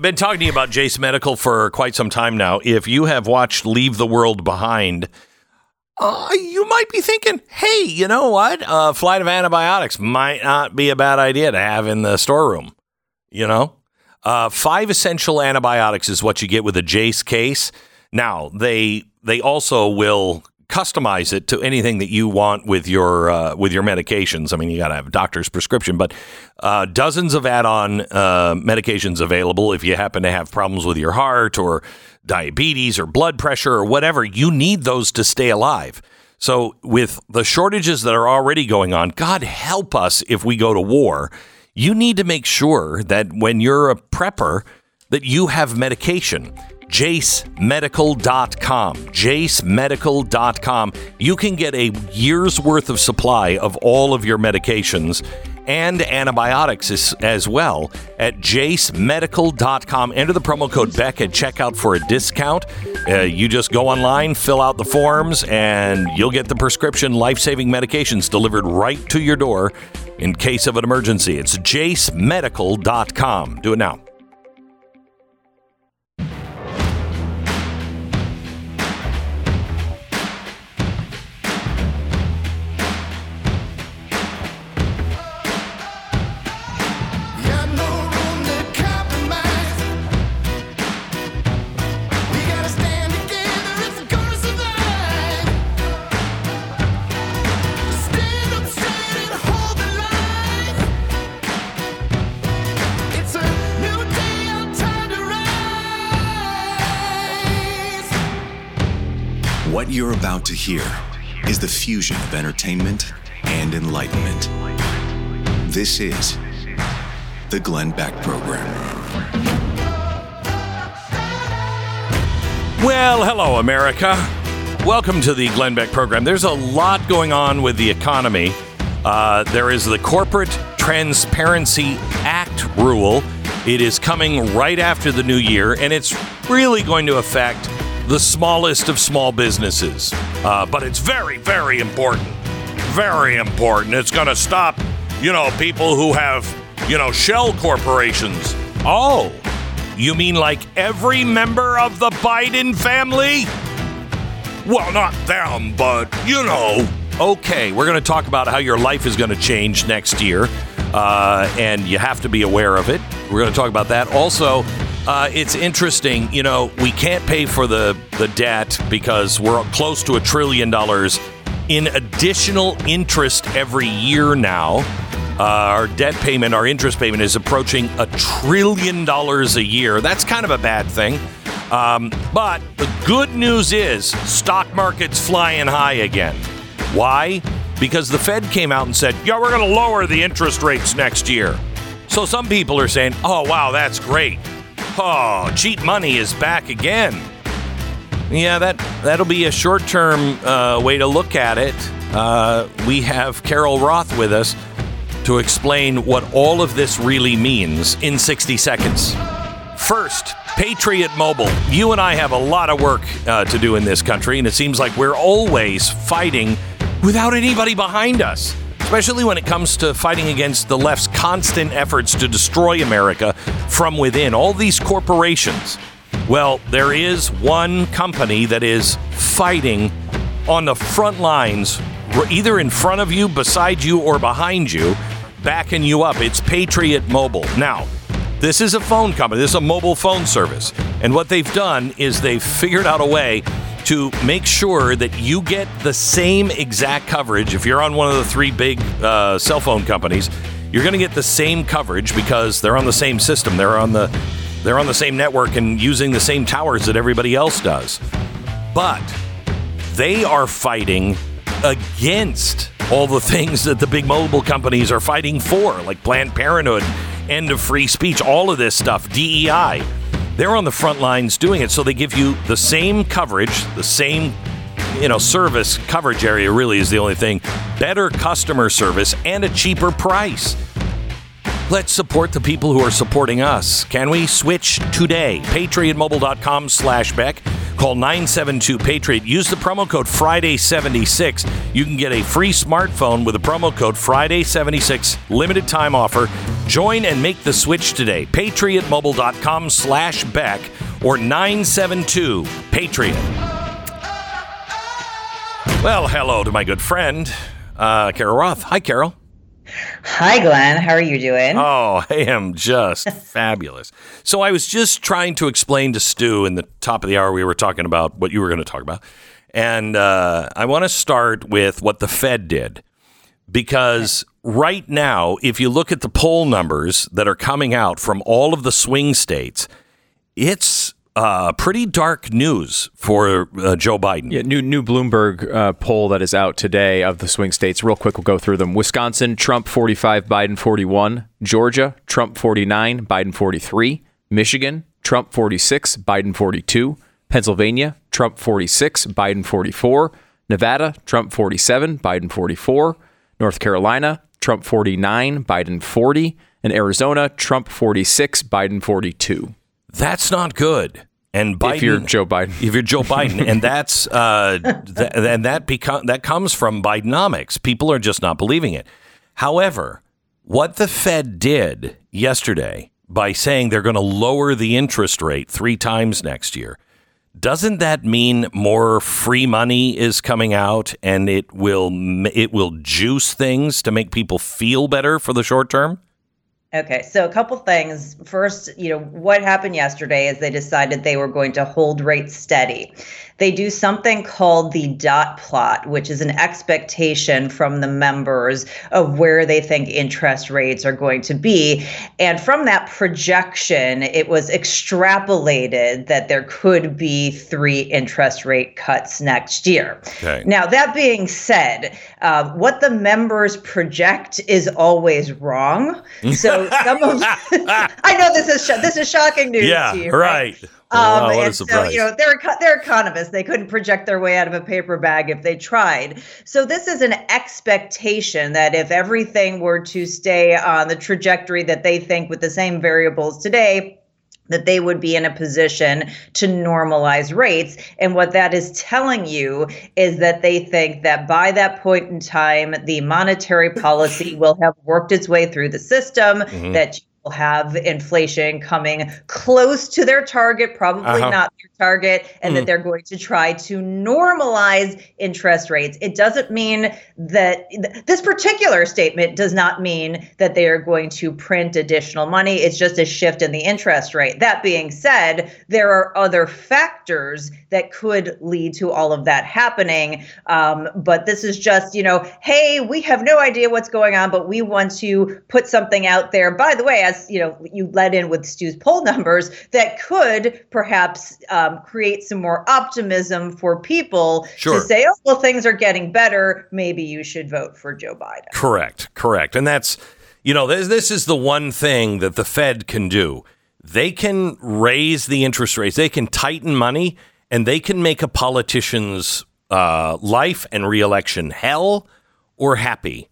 Been talking to you about Jase Medical for quite some time now. If you have watched Leave the World Behind, uh, you might be thinking, hey, you know what? A flight of antibiotics might not be a bad idea to have in the storeroom. You know, uh, five essential antibiotics is what you get with a Jace case. Now they they also will customize it to anything that you want with your uh, with your medications. I mean, you got to have a doctor's prescription, but uh, dozens of add-on uh, medications available if you happen to have problems with your heart or diabetes or blood pressure or whatever. You need those to stay alive. So, with the shortages that are already going on, God help us if we go to war. You need to make sure that when you're a prepper, that you have medication jasemedical.com. jasemedical.com. You can get a year's worth of supply of all of your medications and antibiotics as, as well at jasemedical.com. Enter the promo code Beck at checkout for a discount. Uh, you just go online, fill out the forms, and you'll get the prescription life saving medications delivered right to your door in case of an emergency. It's jasemedical.com. Do it now. Hear is the fusion of entertainment and enlightenment. This is the Glenn Beck Program. Well, hello, America. Welcome to the Glenn Beck program. There's a lot going on with the economy. Uh, there is the Corporate Transparency Act rule. It is coming right after the new year, and it's really going to affect the smallest of small businesses. Uh, but it's very, very important. Very important. It's going to stop, you know, people who have, you know, shell corporations. Oh, you mean like every member of the Biden family? Well, not them, but you know. Okay, we're going to talk about how your life is going to change next year, uh, and you have to be aware of it. We're going to talk about that. Also, uh, it's interesting, you know, we can't pay for the, the debt because we're close to a trillion dollars in additional interest every year now. Uh, our debt payment, our interest payment is approaching a trillion dollars a year. That's kind of a bad thing. Um, but the good news is stock market's flying high again. Why? Because the Fed came out and said, yeah, we're going to lower the interest rates next year. So some people are saying, oh, wow, that's great. Oh, cheap money is back again. Yeah, that that'll be a short-term uh, way to look at it. Uh, we have Carol Roth with us to explain what all of this really means in 60 seconds. First, Patriot Mobile. You and I have a lot of work uh, to do in this country, and it seems like we're always fighting without anybody behind us especially when it comes to fighting against the left's constant efforts to destroy America from within. All these corporations. Well, there is one company that is fighting on the front lines, either in front of you, beside you, or behind you, backing you up. It's Patriot Mobile. Now, this is a phone company, this is a mobile phone service. And what they've done is they've figured out a way to make sure that you get the same exact coverage. If you're on one of the three big uh, cell phone companies, you're going to get the same coverage because they're on the same system. They're on the they're on the same network and using the same towers that everybody else does. But they are fighting against all the things that the big mobile companies are fighting for, like Planned Parenthood, end of free speech, all of this stuff, DEI. They're on the front lines doing it, so they give you the same coverage, the same you know, service coverage area really is the only thing. Better customer service and a cheaper price. Let's support the people who are supporting us. Can we switch today? PatriotMobile.com slash Beck. Call 972 Patriot. Use the promo code Friday76. You can get a free smartphone with a promo code Friday76. Limited time offer. Join and make the switch today. PatriotMobile.com slash Beck or 972 Patriot. Well, hello to my good friend, uh, Carol Roth. Hi, Carol. Hi, Glenn. How are you doing? Oh, I am just fabulous. So I was just trying to explain to Stu in the top of the hour we were talking about what you were going to talk about. And uh, I want to start with what the Fed did. Because right now, if you look at the poll numbers that are coming out from all of the swing states, it's uh, pretty dark news for uh, Joe Biden. Yeah, new new Bloomberg uh, poll that is out today of the swing states. Real quick, we'll go through them. Wisconsin, Trump 45, Biden 41. Georgia, Trump 49, Biden 43. Michigan, Trump 46, Biden 42. Pennsylvania, Trump 46, Biden 44. Nevada, Trump 47, Biden 44. North Carolina, Trump 49, Biden 40. And Arizona, Trump 46, Biden 42. That's not good. And Biden, if you're Joe Biden, if you're Joe Biden, and that's uh, th- and that become that comes from Bidenomics. People are just not believing it. However, what the Fed did yesterday by saying they're going to lower the interest rate three times next year, doesn't that mean more free money is coming out, and it will it will juice things to make people feel better for the short term? Okay, so a couple things. First, you know, what happened yesterday is they decided they were going to hold rates steady. They do something called the dot plot, which is an expectation from the members of where they think interest rates are going to be. And from that projection, it was extrapolated that there could be three interest rate cuts next year. Okay. Now, that being said, uh, what the members project is always wrong. So some of I know this is sh- this is shocking news yeah, to you, right? right? Um, wow, and so, you know, they're they're economists. They couldn't project their way out of a paper bag if they tried. So this is an expectation that if everything were to stay on the trajectory that they think with the same variables today, that they would be in a position to normalize rates. And what that is telling you is that they think that by that point in time, the monetary policy will have worked its way through the system, mm-hmm. that will have inflation coming close to their target, probably uh-huh. not their target, and mm. that they're going to try to normalize interest rates. It doesn't mean that th- this particular statement does not mean that they are going to print additional money. It's just a shift in the interest rate. That being said, there are other factors that could lead to all of that happening. Um, but this is just, you know, hey, we have no idea what's going on, but we want to put something out there. By the way, as you know, you led in with Stu's poll numbers that could perhaps um, create some more optimism for people sure. to say, oh, well, things are getting better. Maybe you should vote for Joe Biden. Correct, correct, and that's you know this, this is the one thing that the Fed can do. They can raise the interest rates. They can tighten money and they can make a politician's uh, life and reelection hell or happy.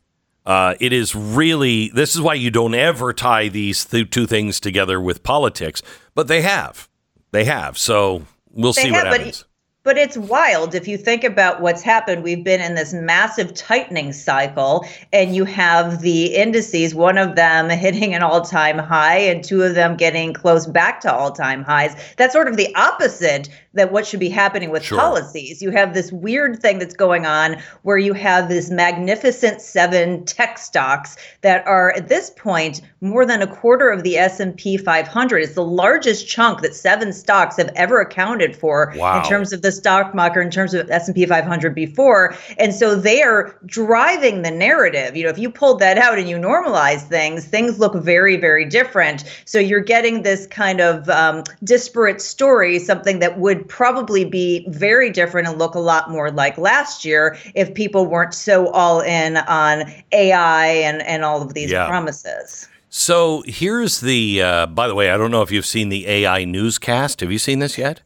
Uh, it is really this is why you don't ever tie these th- two things together with politics, but they have, they have. So we'll they see have, what happens. But it's wild if you think about what's happened. We've been in this massive tightening cycle, and you have the indices, one of them hitting an all time high, and two of them getting close back to all time highs. That's sort of the opposite that what should be happening with sure. policies. You have this weird thing that's going on where you have this magnificent seven tech stocks that are at this point more than a quarter of the S&P 500. It's the largest chunk that seven stocks have ever accounted for wow. in terms of the stock market, in terms of S&P 500 before. And so they are driving the narrative. You know, if you pulled that out and you normalize things, things look very, very different. So you're getting this kind of um, disparate story, something that would probably be very different and look a lot more like last year if people weren't so all in on AI and, and all of these yeah. promises. So here's the. Uh, by the way, I don't know if you've seen the AI newscast. Have you seen this yet?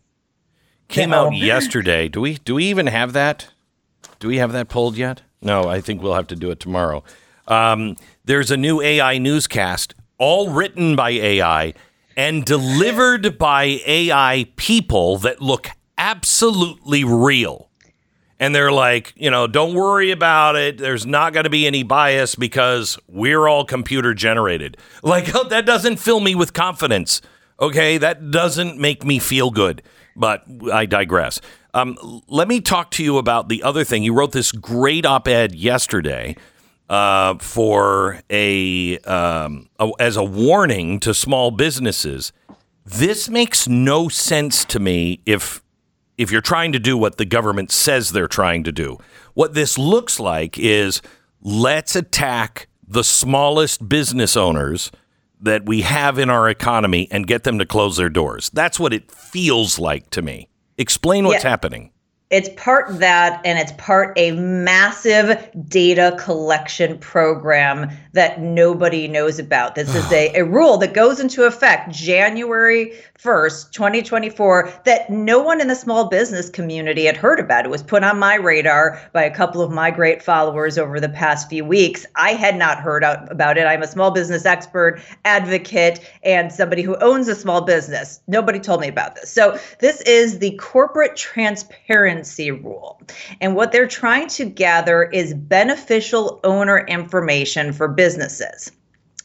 Came no. out yesterday. Do we? Do we even have that? Do we have that pulled yet? No, I think we'll have to do it tomorrow. Um, there's a new AI newscast, all written by AI and delivered by AI people that look absolutely real. And they're like, you know, don't worry about it. There's not going to be any bias because we're all computer generated. Like, oh, that doesn't fill me with confidence. Okay. That doesn't make me feel good. But I digress. Um, let me talk to you about the other thing. You wrote this great op ed yesterday uh, for a, um, a, as a warning to small businesses. This makes no sense to me if if you're trying to do what the government says they're trying to do. What this looks like is let's attack the smallest business owners that we have in our economy and get them to close their doors. That's what it feels like to me. Explain what's yeah. happening. It's part that, and it's part a massive data collection program that nobody knows about. This is a, a rule that goes into effect January 1st, 2024, that no one in the small business community had heard about. It was put on my radar by a couple of my great followers over the past few weeks. I had not heard about it. I'm a small business expert, advocate, and somebody who owns a small business. Nobody told me about this. So, this is the corporate transparency rule. And what they're trying to gather is beneficial owner information for businesses.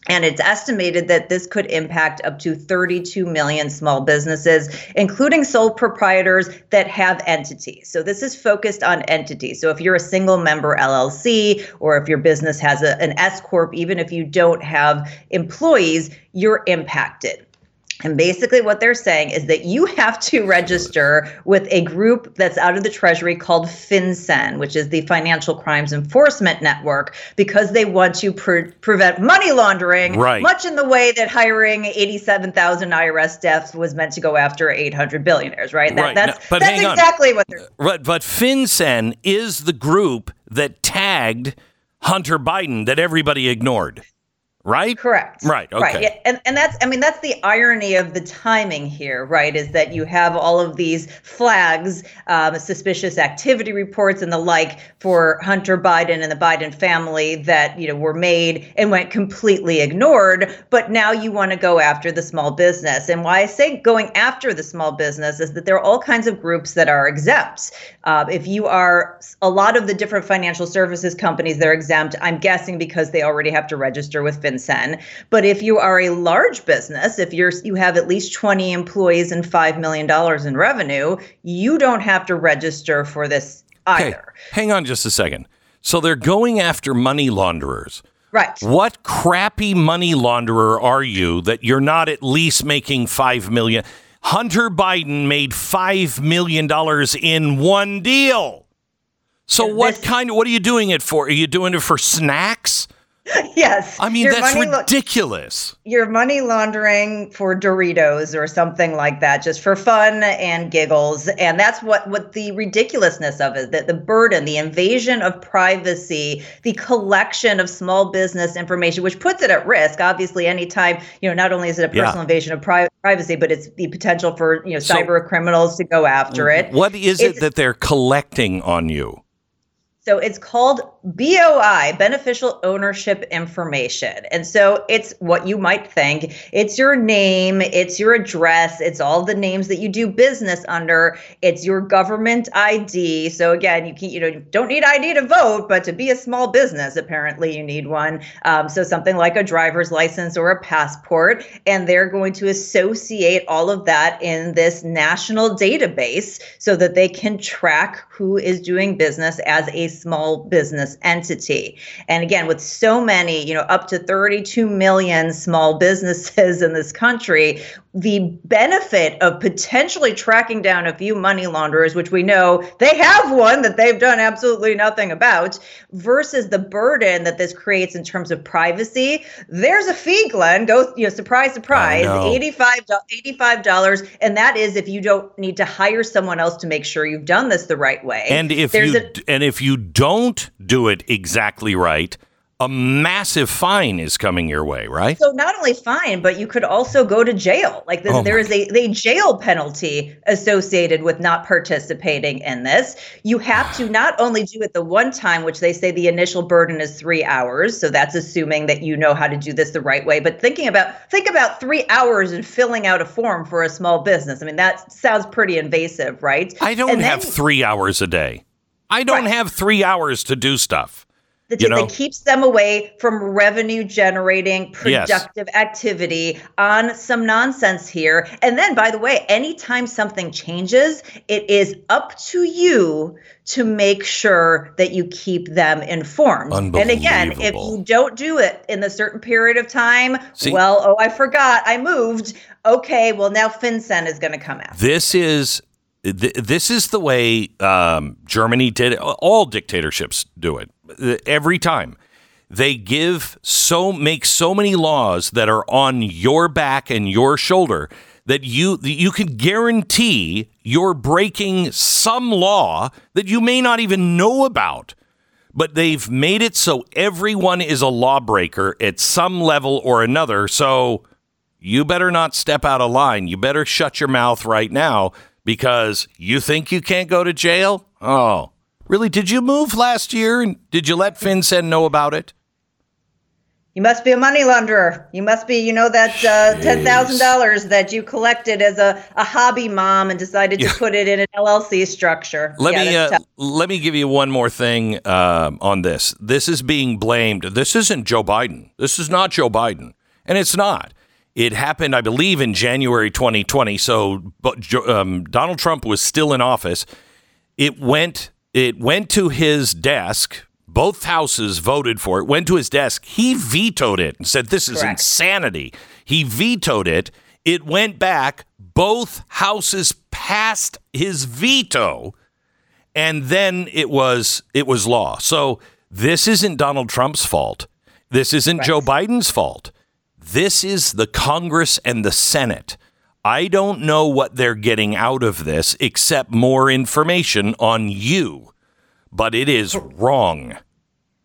And it's estimated that this could impact up to 32 million small businesses, including sole proprietors that have entities. So this is focused on entities. So if you're a single member LLC or if your business has a, an S Corp, even if you don't have employees, you're impacted. And basically, what they're saying is that you have to register with a group that's out of the Treasury called FinCEN, which is the Financial Crimes Enforcement Network, because they want to pre- prevent money laundering, right. much in the way that hiring 87,000 IRS staff was meant to go after 800 billionaires, right? That, right. That's, but that's exactly on. what they're. Uh, right, but FinCEN is the group that tagged Hunter Biden that everybody ignored right? Correct. Right. Okay. Right. Yeah. And and that's I mean that's the irony of the timing here, right? Is that you have all of these flags, um, suspicious activity reports and the like for Hunter Biden and the Biden family that you know were made and went completely ignored. But now you want to go after the small business. And why I say going after the small business is that there are all kinds of groups that are exempt. Uh, if you are a lot of the different financial services companies, they're exempt. I'm guessing because they already have to register with FinCEN but if you are a large business, if you're you have at least 20 employees and $5 million in revenue, you don't have to register for this either. Okay. Hang on just a second. So they're going after money launderers. Right. What crappy money launderer are you that you're not at least making 5 million? Hunter Biden made 5 million dollars in one deal. So what kind of what are you doing it for? Are you doing it for snacks? yes. I mean, your that's ridiculous. Lo- you're money laundering for Doritos or something like that, just for fun and giggles. And that's what, what the ridiculousness of it, that the burden, the invasion of privacy, the collection of small business information, which puts it at risk. Obviously, anytime, you know, not only is it a personal yeah. invasion of pri- privacy, but it's the potential for, you know, cyber so, criminals to go after it. What is it's, it that they're collecting on you? So it's called BOI, beneficial ownership information. And so it's what you might think. It's your name, it's your address, it's all the names that you do business under, it's your government ID. So again, you can, you know, don't need ID to vote, but to be a small business, apparently you need one. Um, so something like a driver's license or a passport, and they're going to associate all of that in this national database so that they can track who is doing business as a small business entity. And again, with so many, you know, up to 32 million small businesses in this country, the benefit of potentially tracking down a few money launderers, which we know they have one that they've done absolutely nothing about, versus the burden that this creates in terms of privacy. There's a fee, Glenn. Go, you know, surprise, surprise, $85, $85. And that is if you don't need to hire someone else to make sure you've done this the right way. And if There's you a, and if you don't do it exactly right, a massive fine is coming your way, right? So not only fine, but you could also go to jail. Like this, oh there is a, a jail penalty associated with not participating in this. You have to not only do it the one time, which they say the initial burden is three hours. So that's assuming that you know how to do this the right way. But thinking about think about three hours and filling out a form for a small business. I mean, that sounds pretty invasive, right? I don't and have then, three hours a day. I don't right. have three hours to do stuff. That, you know? that keeps them away from revenue generating productive yes. activity on some nonsense here. And then, by the way, anytime something changes, it is up to you to make sure that you keep them informed. And again, if you don't do it in a certain period of time, See, well, oh, I forgot, I moved. Okay, well, now FinCEN is going to come out. This is this is the way um, Germany did it. All dictatorships do it every time. They give so make so many laws that are on your back and your shoulder that you that you can guarantee you're breaking some law that you may not even know about. But they've made it so everyone is a lawbreaker at some level or another. So you better not step out of line. You better shut your mouth right now because you think you can't go to jail? Oh, really? Did you move last year and did you let FinCEN know about it? You must be a money launderer. You must be, you know, that uh, ten thousand dollars that you collected as a, a hobby mom and decided to put it in an LLC structure. Let yeah, me uh, let me give you one more thing uh, on this. This is being blamed. This isn't Joe Biden. This is not Joe Biden, and it's not. It happened, I believe, in January 2020. So um, Donald Trump was still in office. It went. It went to his desk. Both houses voted for it. Went to his desk. He vetoed it and said, "This is Correct. insanity." He vetoed it. It went back. Both houses passed his veto, and then it was it was law. So this isn't Donald Trump's fault. This isn't right. Joe Biden's fault. This is the Congress and the Senate. I don't know what they're getting out of this except more information on you, but it is wrong.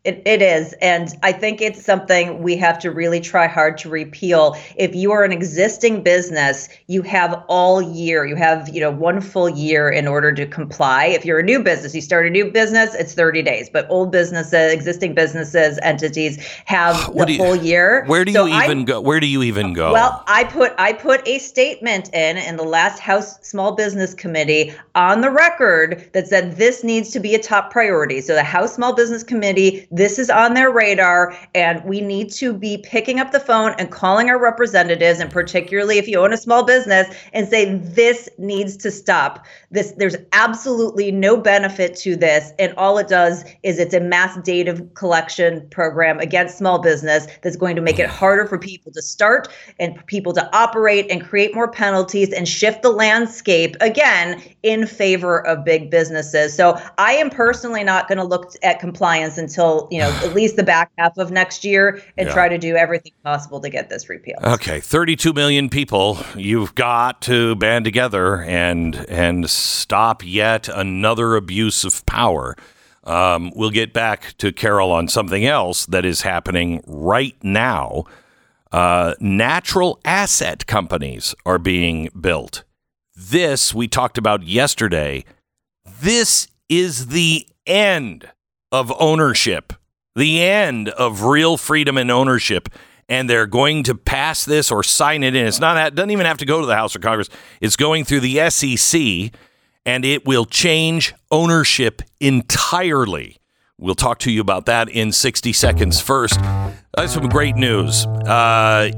It, it is. And I think it's something we have to really try hard to repeal. If you are an existing business, you have all year. You have, you know, one full year in order to comply. If you're a new business, you start a new business, it's 30 days. But old businesses, existing businesses, entities have what the full year. Where do you even I, go? Where do you even go? Well, I put I put a statement in in the last House Small Business Committee on the record that said this needs to be a top priority. So the House Small Business Committee this is on their radar, and we need to be picking up the phone and calling our representatives, and particularly if you own a small business, and say this needs to stop. This there's absolutely no benefit to this, and all it does is it's a mass data collection program against small business that's going to make it harder for people to start and people to operate and create more penalties and shift the landscape again in favor of big businesses. So I am personally not going to look at compliance until you know at least the back half of next year and yeah. try to do everything possible to get this repealed. Okay, 32 million people. You've got to band together and and stop yet another abuse of power. Um, we'll get back to Carol on something else that is happening right now. Uh, natural asset companies are being built. This we talked about yesterday. This is the end of ownership, the end of real freedom and ownership. And they're going to pass this or sign it in. It's not it doesn't even have to go to the House or Congress. It's going through the SEC, and it will change ownership entirely. We'll talk to you about that in 60 seconds. First, that's some great news. Uh,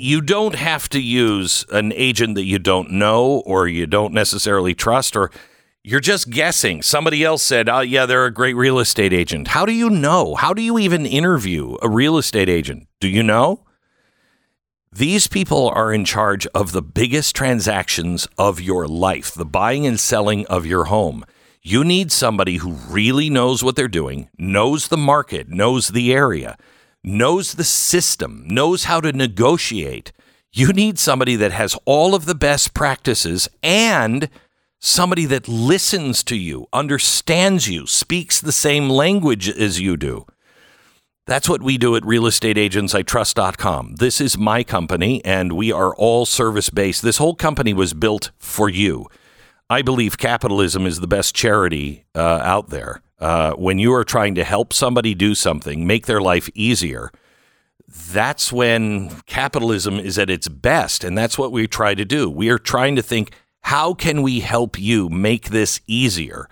you don't have to use an agent that you don't know or you don't necessarily trust or you're just guessing. Somebody else said, "Oh yeah, they're a great real estate agent." How do you know? How do you even interview a real estate agent? Do you know? These people are in charge of the biggest transactions of your life, the buying and selling of your home. You need somebody who really knows what they're doing, knows the market, knows the area, knows the system, knows how to negotiate. You need somebody that has all of the best practices and somebody that listens to you, understands you, speaks the same language as you do. That's what we do at realestateagentsitrust.com. This is my company, and we are all service based. This whole company was built for you. I believe capitalism is the best charity uh, out there. Uh, when you are trying to help somebody do something, make their life easier, that's when capitalism is at its best. And that's what we try to do. We are trying to think how can we help you make this easier?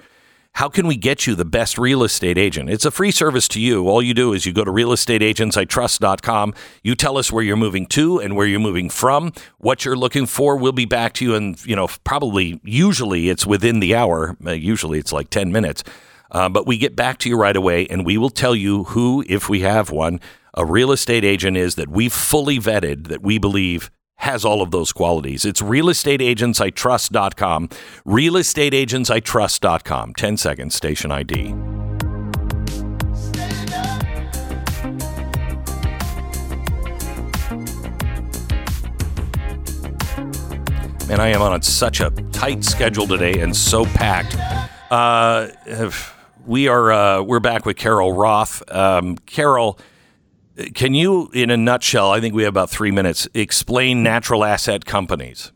How can we get you the best real estate agent? It's a free service to you. All you do is you go to realestateagentsitrust.com. You tell us where you're moving to and where you're moving from, what you're looking for. We'll be back to you and, you know, probably usually it's within the hour. Uh, usually it's like 10 minutes. Uh, but we get back to you right away and we will tell you who, if we have one, a real estate agent is that we've fully vetted that we believe has all of those qualities. It's realestateagentsitrust.com. Realestateagentsitrust.com. 10 seconds, station ID. Man, I am on such a tight schedule today and so packed. Uh, we are uh, we're back with Carol Roth. Um, Carol, can you, in a nutshell, I think we have about three minutes, explain natural asset companies?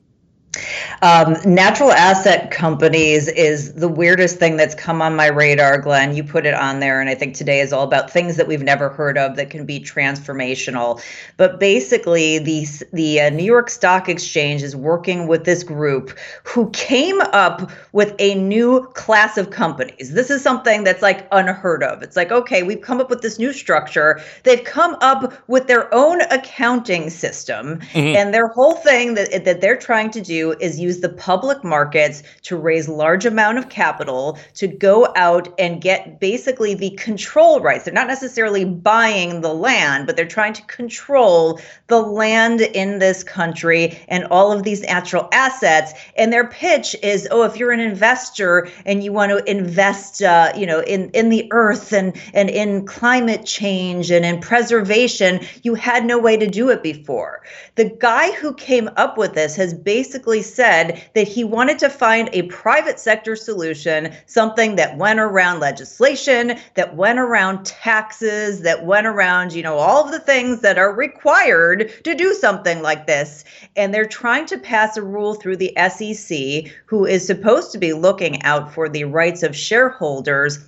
Um, natural asset companies is the weirdest thing that's come on my radar, Glenn. You put it on there, and I think today is all about things that we've never heard of that can be transformational. But basically, the the uh, New York Stock Exchange is working with this group who came up with a new class of companies. This is something that's like unheard of. It's like, okay, we've come up with this new structure. They've come up with their own accounting system, mm-hmm. and their whole thing that that they're trying to do is use the public markets to raise large amount of capital to go out and get basically the control rights. They're not necessarily buying the land, but they're trying to control the land in this country and all of these natural assets. And their pitch is, oh, if you're an investor and you want to invest, uh, you know, in in the earth and and in climate change and in preservation, you had no way to do it before. The guy who came up with this has basically said that he wanted to find a private sector solution, something that went around legislation, that went around taxes, that went around, you know, all of the things that are required to do something like this. And they're trying to pass a rule through the SEC, who is supposed to be looking out for the rights of shareholders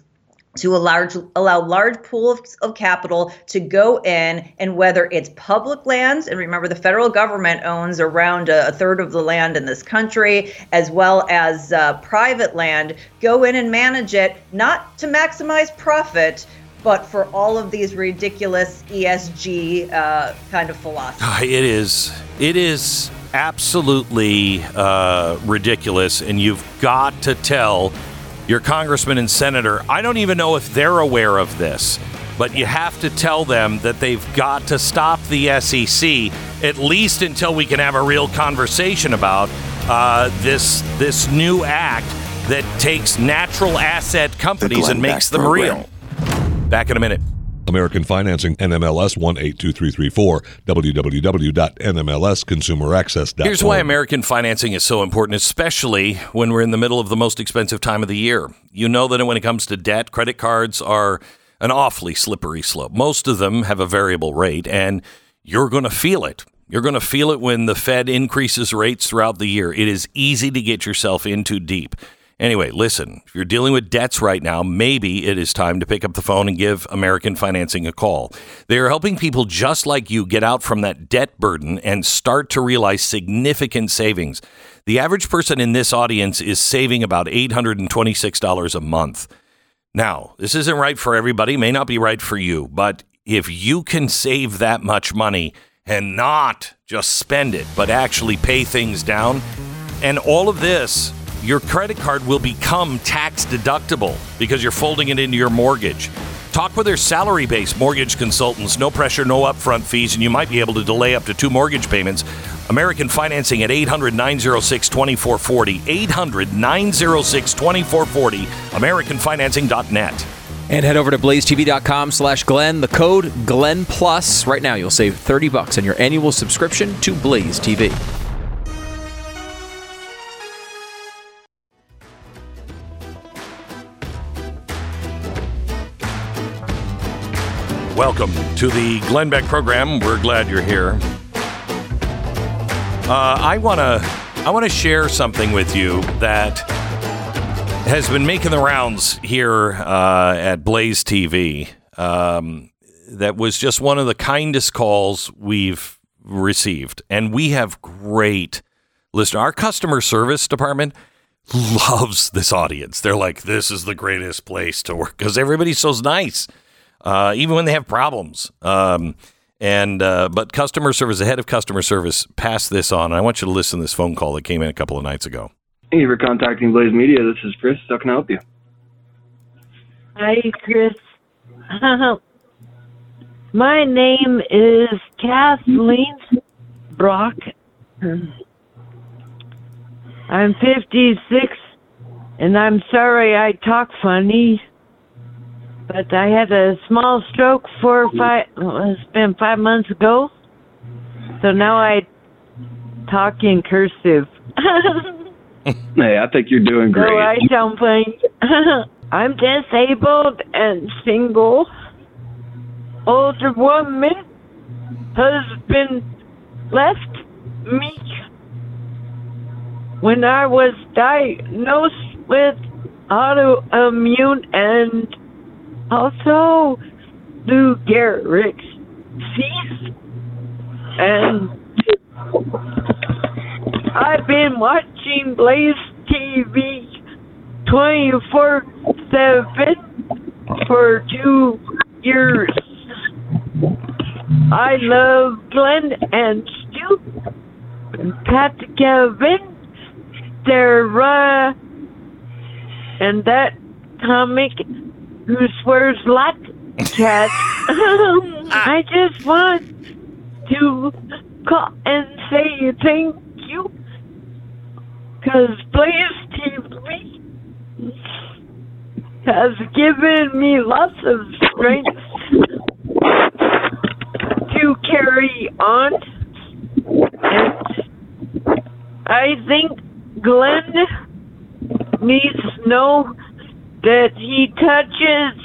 to a large, allow large pool of, of capital to go in and whether it's public lands and remember the federal government owns around a, a third of the land in this country as well as uh, private land go in and manage it not to maximize profit but for all of these ridiculous esg uh, kind of philosophy ah, it is it is absolutely uh, ridiculous and you've got to tell your congressman and senator, I don't even know if they're aware of this, but you have to tell them that they've got to stop the SEC at least until we can have a real conversation about uh, this this new act that takes natural asset companies and makes them real. Back in a minute. American Financing, NMLS 182334, www.nmlsconsumeraccess.org. Here's why American Financing is so important, especially when we're in the middle of the most expensive time of the year. You know that when it comes to debt, credit cards are an awfully slippery slope. Most of them have a variable rate, and you're going to feel it. You're going to feel it when the Fed increases rates throughout the year. It is easy to get yourself into deep. Anyway, listen, if you're dealing with debts right now, maybe it is time to pick up the phone and give American Financing a call. They are helping people just like you get out from that debt burden and start to realize significant savings. The average person in this audience is saving about $826 a month. Now, this isn't right for everybody, may not be right for you, but if you can save that much money and not just spend it, but actually pay things down, and all of this your credit card will become tax deductible because you're folding it into your mortgage. Talk with their salary based mortgage consultants. No pressure, no upfront fees, and you might be able to delay up to two mortgage payments. American Financing at 800 906 2440. 800 906 2440. AmericanFinancing.net. And head over to blazetv.com slash Glenn. The code Glenn Plus. Right now, you'll save 30 bucks on your annual subscription to Blaze TV. Welcome to the Glenn Beck program. We're glad you're here. Uh, I want to I want to share something with you that has been making the rounds here uh, at Blaze TV. Um, that was just one of the kindest calls we've received, and we have great listener. Our customer service department loves this audience. They're like, "This is the greatest place to work because everybody's so nice." Uh, even when they have problems. Um, and uh, but customer service, the head of customer service, passed this on. I want you to listen to this phone call that came in a couple of nights ago. Thank you for contacting Blaze Media. This is Chris. How can I help you? Hi, Chris. My name is Kathleen Brock. I'm 56, and I'm sorry I talk funny but I had a small stroke four or five. It's been five months ago, so now I talk in cursive. hey, I think you're doing great. So I don't think I'm disabled and single. Older woman, husband left me when I was diagnosed with autoimmune and also Lou Gehrig's disease. And I've been watching Blaze TV 24 7 for two years. I love Glenn and Stu and Pat Kevin, Sarah, and that comic who swears lot chat. I just want to call and say thank you because Blaze TV has given me lots of strength to carry on. And I think Glenn needs no that he touches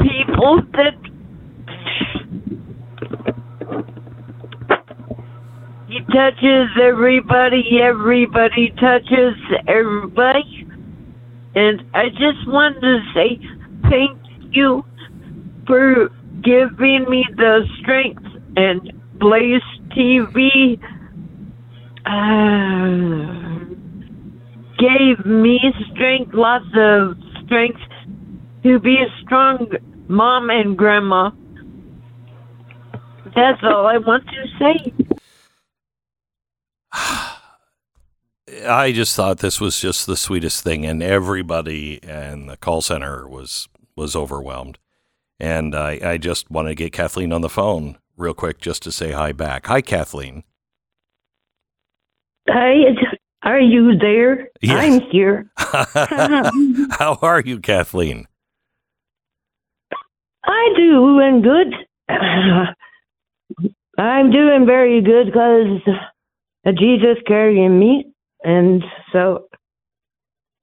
people that he touches everybody, everybody touches everybody. And I just wanted to say thank you for giving me the strength and Blaze TV. Uh, gave me strength, lots of strength to be a strong mom and grandma. That's all I want to say. I just thought this was just the sweetest thing, and everybody and the call center was was overwhelmed. And I, I just want to get Kathleen on the phone real quick just to say hi back. Hi, Kathleen. Hi, are you there? Yes. I'm here. How are you, Kathleen? I do and good. I'm doing very good because Jesus carrying me, and so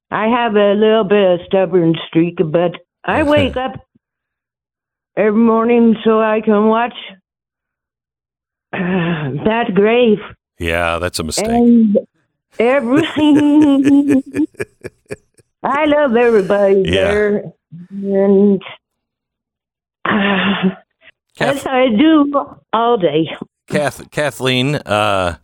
I have a little bit of stubborn streak, but I wake up every morning so I can watch uh, that grave. Yeah, that's a mistake. And Everything. I love everybody yeah. there, and uh, Kath- I do all day. Kath- Kathleen, uh,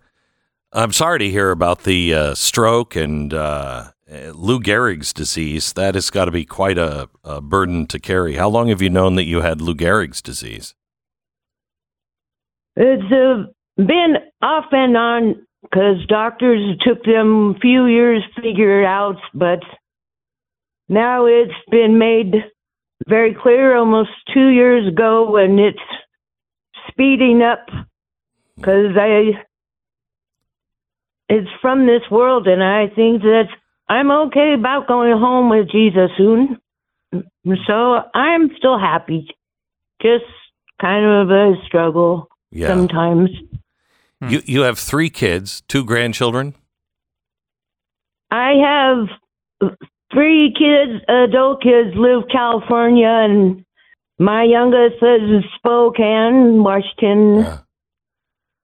I'm sorry to hear about the uh, stroke and uh, Lou Gehrig's disease. That has got to be quite a, a, burden to carry. How long have you known that you had Lou Gehrig's disease? It's uh, been off and on because doctors took them a few years to figure it out, but now it's been made very clear almost two years ago, and it's speeding up because I it's from this world, and I think that I'm okay about going home with Jesus soon. So I'm still happy. Just kind of a struggle yeah. sometimes. Hmm. You you have three kids, two grandchildren. I have three kids, adult kids, live California, and my youngest is in Spokane, Washington. Yeah.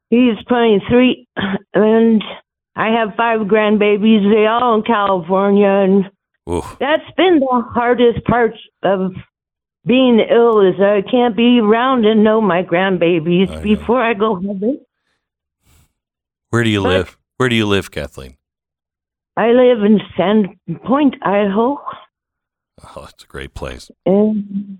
He's 23, and I have five grandbabies. They all in California, and Oof. that's been the hardest part of being ill is I can't be around and know my grandbabies I know. before I go heaven. Where do you But- live? Where do you live, Kathleen? I live in Sand Point, Idaho. Oh, it's a great place. And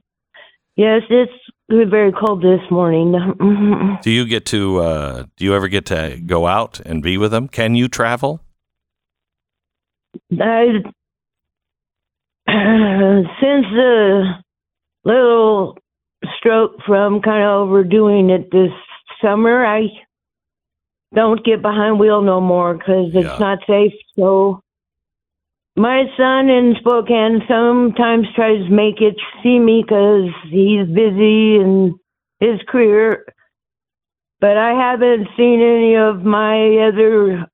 yes, it's very cold this morning. Do you get to? Uh, do you ever get to go out and be with them? Can you travel? I, since the little stroke from kind of overdoing it this summer, I don't get behind wheel no more because it's Yeah. not safe. So my son in Spokane sometimes tries to make it see me because he's busy in his career. But I haven't seen any of my other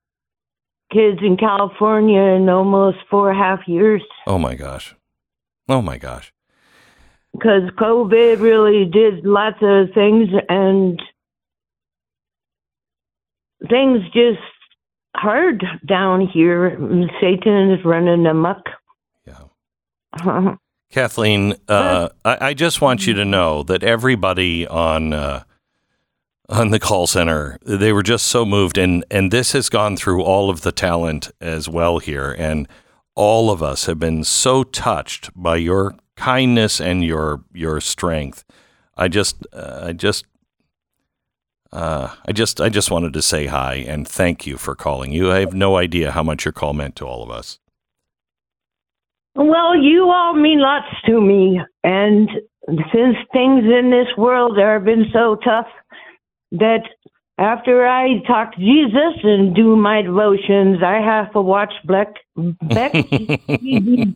kids in California in almost four and a half years Oh my gosh. Oh my gosh. because COVID really did lots of things and things just hard down here. Satan is running amok. Yeah. Kathleen, uh, I, I just want you to know that everybody on uh, on the call center, they were just so moved, and and this has gone through all of the talent as well here, and all of us have been so touched by your kindness and your your strength. I just, uh, I just. Uh, I just, I just wanted to say hi and thank you for calling. You I have no idea how much your call meant to all of us. Well, you all mean lots to me. And since things in this world have been so tough, that after I talk to Jesus and do my devotions, I have to watch Black Beck to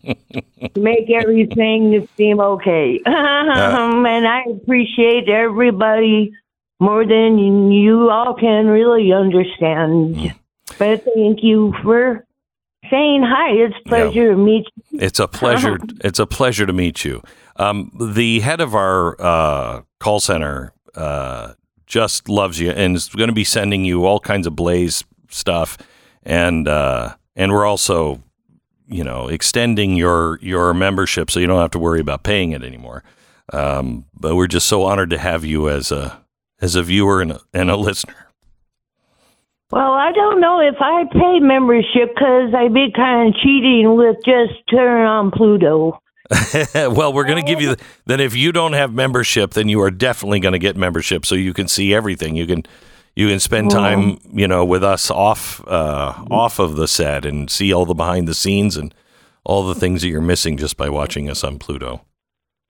make everything seem okay. and I appreciate everybody more than you all can really understand. But thank you for saying hi. It's a pleasure to meet you. It's a pleasure. It's a pleasure to meet you. Um, the head of our uh, call center uh, just loves you and is going to be sending you all kinds of Blaze stuff, and uh, and we're also, you know, extending your your membership so you don't have to worry about paying it anymore. Um, but we're just so honored to have you as a as a viewer and a, and a listener. Well, I don't know if I pay membership because I'd be kind of cheating with just turning on Pluto. well, we're going to give you the, then if you don't have membership, then you are definitely going to get membership, so you can see everything. You can you can spend time, you know, with us off uh, off of the set and see all the behind the scenes and all the things that you're missing just by watching us on Pluto.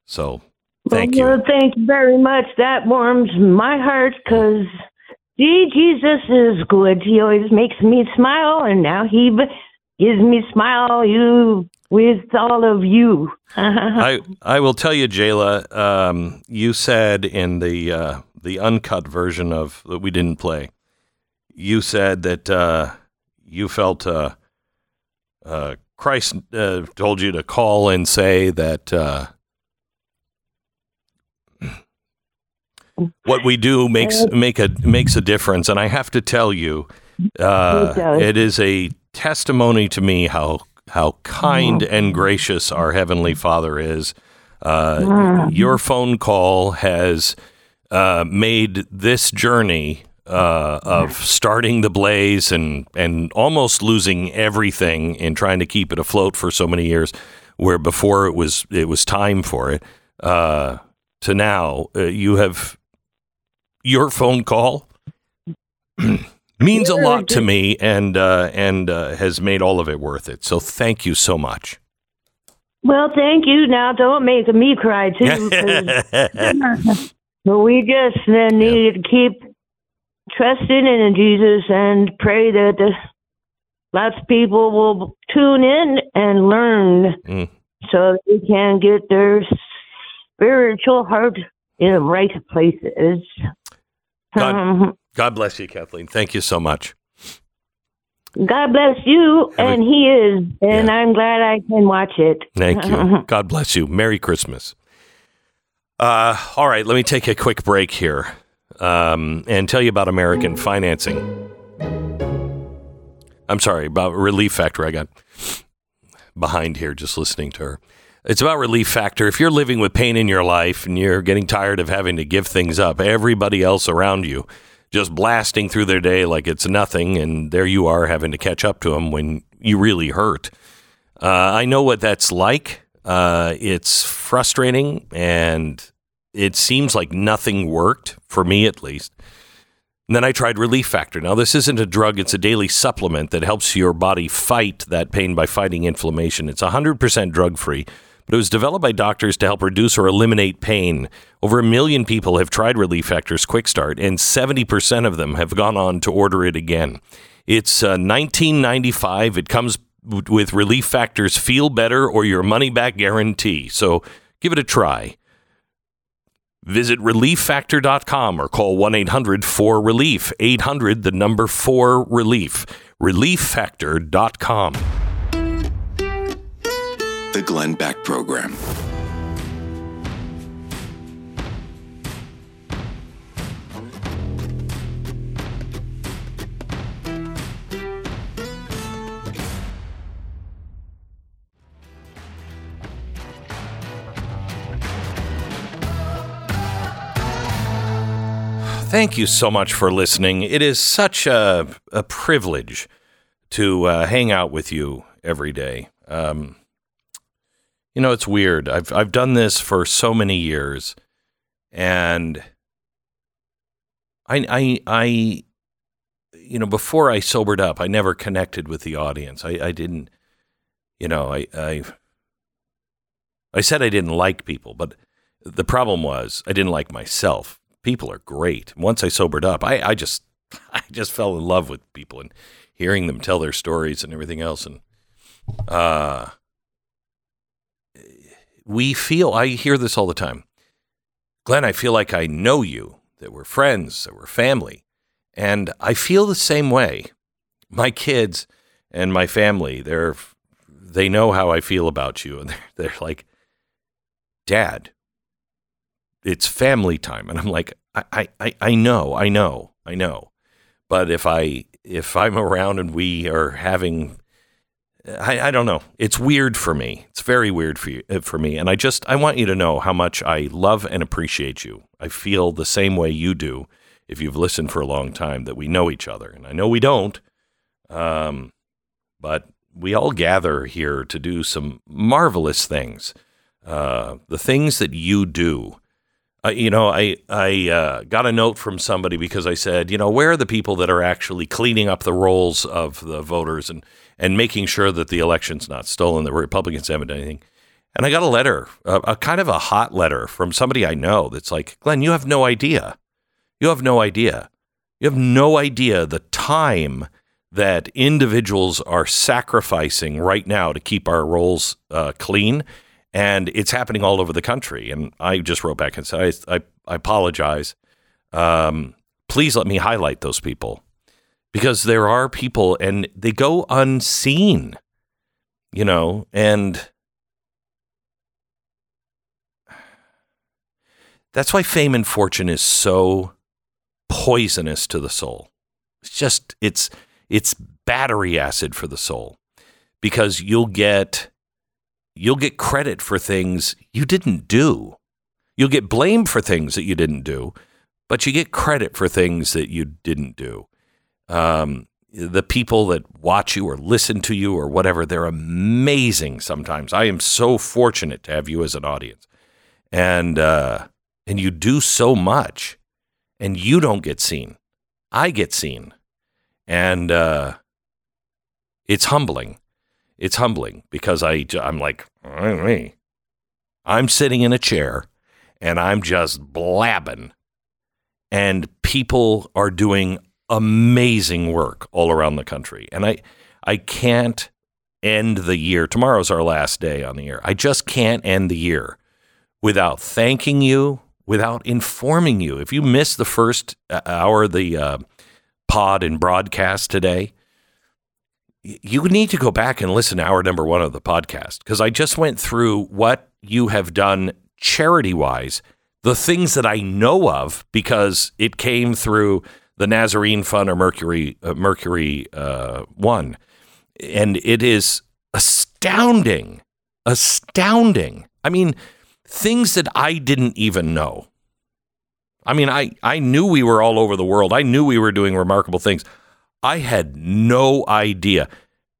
So, thank well, you. thank you very much. That warms my heart because, see, Jesus is good. He always makes me smile, and now he b- gives me smile you with all of you. I I will tell you, Jayla. Um, you said in the uh, the uncut version of that we didn't play, you said that uh, you felt uh, uh, Christ uh, told you to call and say that what we do makes make a makes a difference, and I have to tell you, uh, It it is a testimony to me how how kind and gracious our heavenly Father is. Uh, your phone call has uh, made this journey uh, of starting the blaze and and almost losing everything in trying to keep it afloat for so many years, where before it was it was time for it. Uh, to now, uh, you have your phone call means a lot to me and uh, and uh, has made all of it worth it. So thank you so much. well, thank you. Now, don't make me cry, too. But we just then need to keep trusting in Jesus and pray that uh, lots of people will tune in and learn Mm. so they can get their spiritual heart in the right places. God- Um, God bless you, Kathleen. Thank you so much. God bless you, and He is, and Yeah. I'm glad I can watch it. Thank you. God bless you. Merry Christmas. Uh, all right, let me take a quick break here um, and tell you about American financing. I'm sorry, about Relief Factor. I got behind here just listening to her. It's about Relief Factor. If you're living with pain in your life and you're getting tired of having to give things up, everybody else around you just blasting through their day like it's nothing, and there you are having to catch up to them when you really hurt. Uh, I know what that's like. Uh, it's frustrating and it seems like nothing worked for me at least. And then I tried Relief Factor. Now, this isn't a drug, it's a daily supplement that helps your body fight that pain by fighting inflammation. It's 100% drug free, but it was developed by doctors to help reduce or eliminate pain. Over a million people have tried Relief Factor's Quick Start, and 70% of them have gone on to order it again. It's uh, 1995. It comes with Relief Factor's Feel Better or Your Money Back Guarantee. So give it a try. Visit relieffactor.com or call 1 800 4 Relief. 800, the number 4 Relief. Relieffactor.com. The Glenn Beck Program. Thank you so much for listening. It is such a, a privilege to uh, hang out with you every day. Um, you know, it's weird. I've I've done this for so many years, and I I I you know before I sobered up, I never connected with the audience. I, I didn't, you know, I I I said I didn't like people, but the problem was I didn't like myself people are great. Once I sobered up, I, I just I just fell in love with people and hearing them tell their stories and everything else. And uh, we feel I hear this all the time. Glenn, I feel like I know you, that we're friends, that we're family. And I feel the same way. My kids and my family, they're they know how I feel about you. And they're, they're like, Dad, it's family time. And I'm like, I, I, I know, I know, I know. But if I if I'm around and we are having I, I don't know. It's weird for me. It's very weird for you, uh, for me. And I just I want you to know how much I love and appreciate you. I feel the same way you do if you've listened for a long time that we know each other. And I know we don't. Um, but we all gather here to do some marvelous things. Uh, the things that you do uh, you know, I I uh, got a note from somebody because I said, you know, where are the people that are actually cleaning up the rolls of the voters and and making sure that the election's not stolen? The Republicans haven't done anything. And I got a letter, a, a kind of a hot letter from somebody I know that's like, Glenn, you have no idea. You have no idea. You have no idea the time that individuals are sacrificing right now to keep our rolls uh, clean and it's happening all over the country. And I just wrote back and said, I, I, I apologize. Um, please let me highlight those people because there are people and they go unseen, you know, and that's why fame and fortune is so poisonous to the soul. It's just, it's, it's battery acid for the soul because you'll get you'll get credit for things you didn't do. You'll get blamed for things that you didn't do, but you get credit for things that you didn't do. Um, the people that watch you or listen to you or whatever, they're amazing sometimes. I am so fortunate to have you as an audience. And, uh, and you do so much and you don't get seen. I get seen. And uh, it's humbling it's humbling because I I'm like me. I'm sitting in a chair and I'm just blabbing, and people are doing amazing work all around the country, and I I can't end the year. Tomorrow's our last day on the year. I just can't end the year without thanking you, without informing you. If you missed the first uh, hour of the uh, pod and broadcast today, you need to go back and listen to hour number one of the podcast because I just went through what you have done charity wise the things that I know of because it came through the Nazarene Fund or Mercury uh, Mercury uh, One, and it is astounding, astounding. I mean, things that I didn't even know. I mean, I I knew we were all over the world. I knew we were doing remarkable things. I had no idea.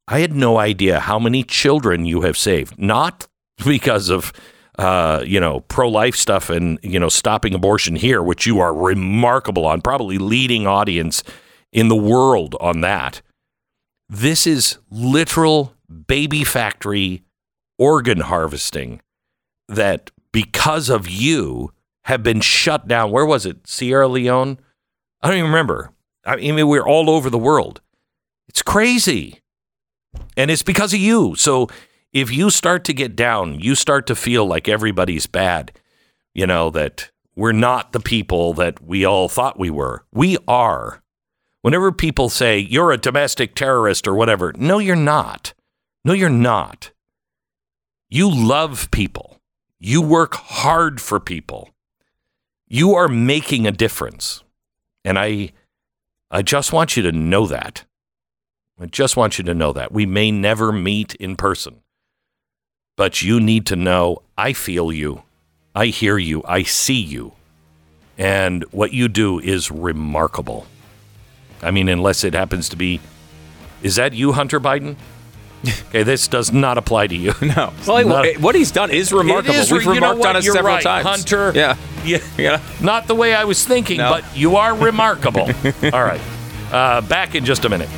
I had no idea how many children you have saved. Not because of uh, you know, pro life stuff and, you know, stopping abortion here, which you are remarkable on, probably leading audience in the world on that. This is literal baby factory organ harvesting that because of you have been shut down. Where was it? Sierra Leone? I don't even remember. I mean, we're all over the world. It's crazy. And it's because of you. So if you start to get down, you start to feel like everybody's bad, you know, that we're not the people that we all thought we were. We are. Whenever people say you're a domestic terrorist or whatever, no, you're not. No, you're not. You love people. You work hard for people. You are making a difference. And I I just want you to know that. I just want you to know that. We may never meet in person. But you need to know I feel you, I hear you, I see you. And what you do is remarkable. I mean, unless it happens to be, is that you, Hunter Biden? okay, this does not apply to you. No. Well, not, what he's done is remarkable. Is, We've remarked on it You're several right, times. Hunter. Yeah. yeah. Yeah. Not the way I was thinking, no. but you are remarkable. All right. Uh, back in just a minute.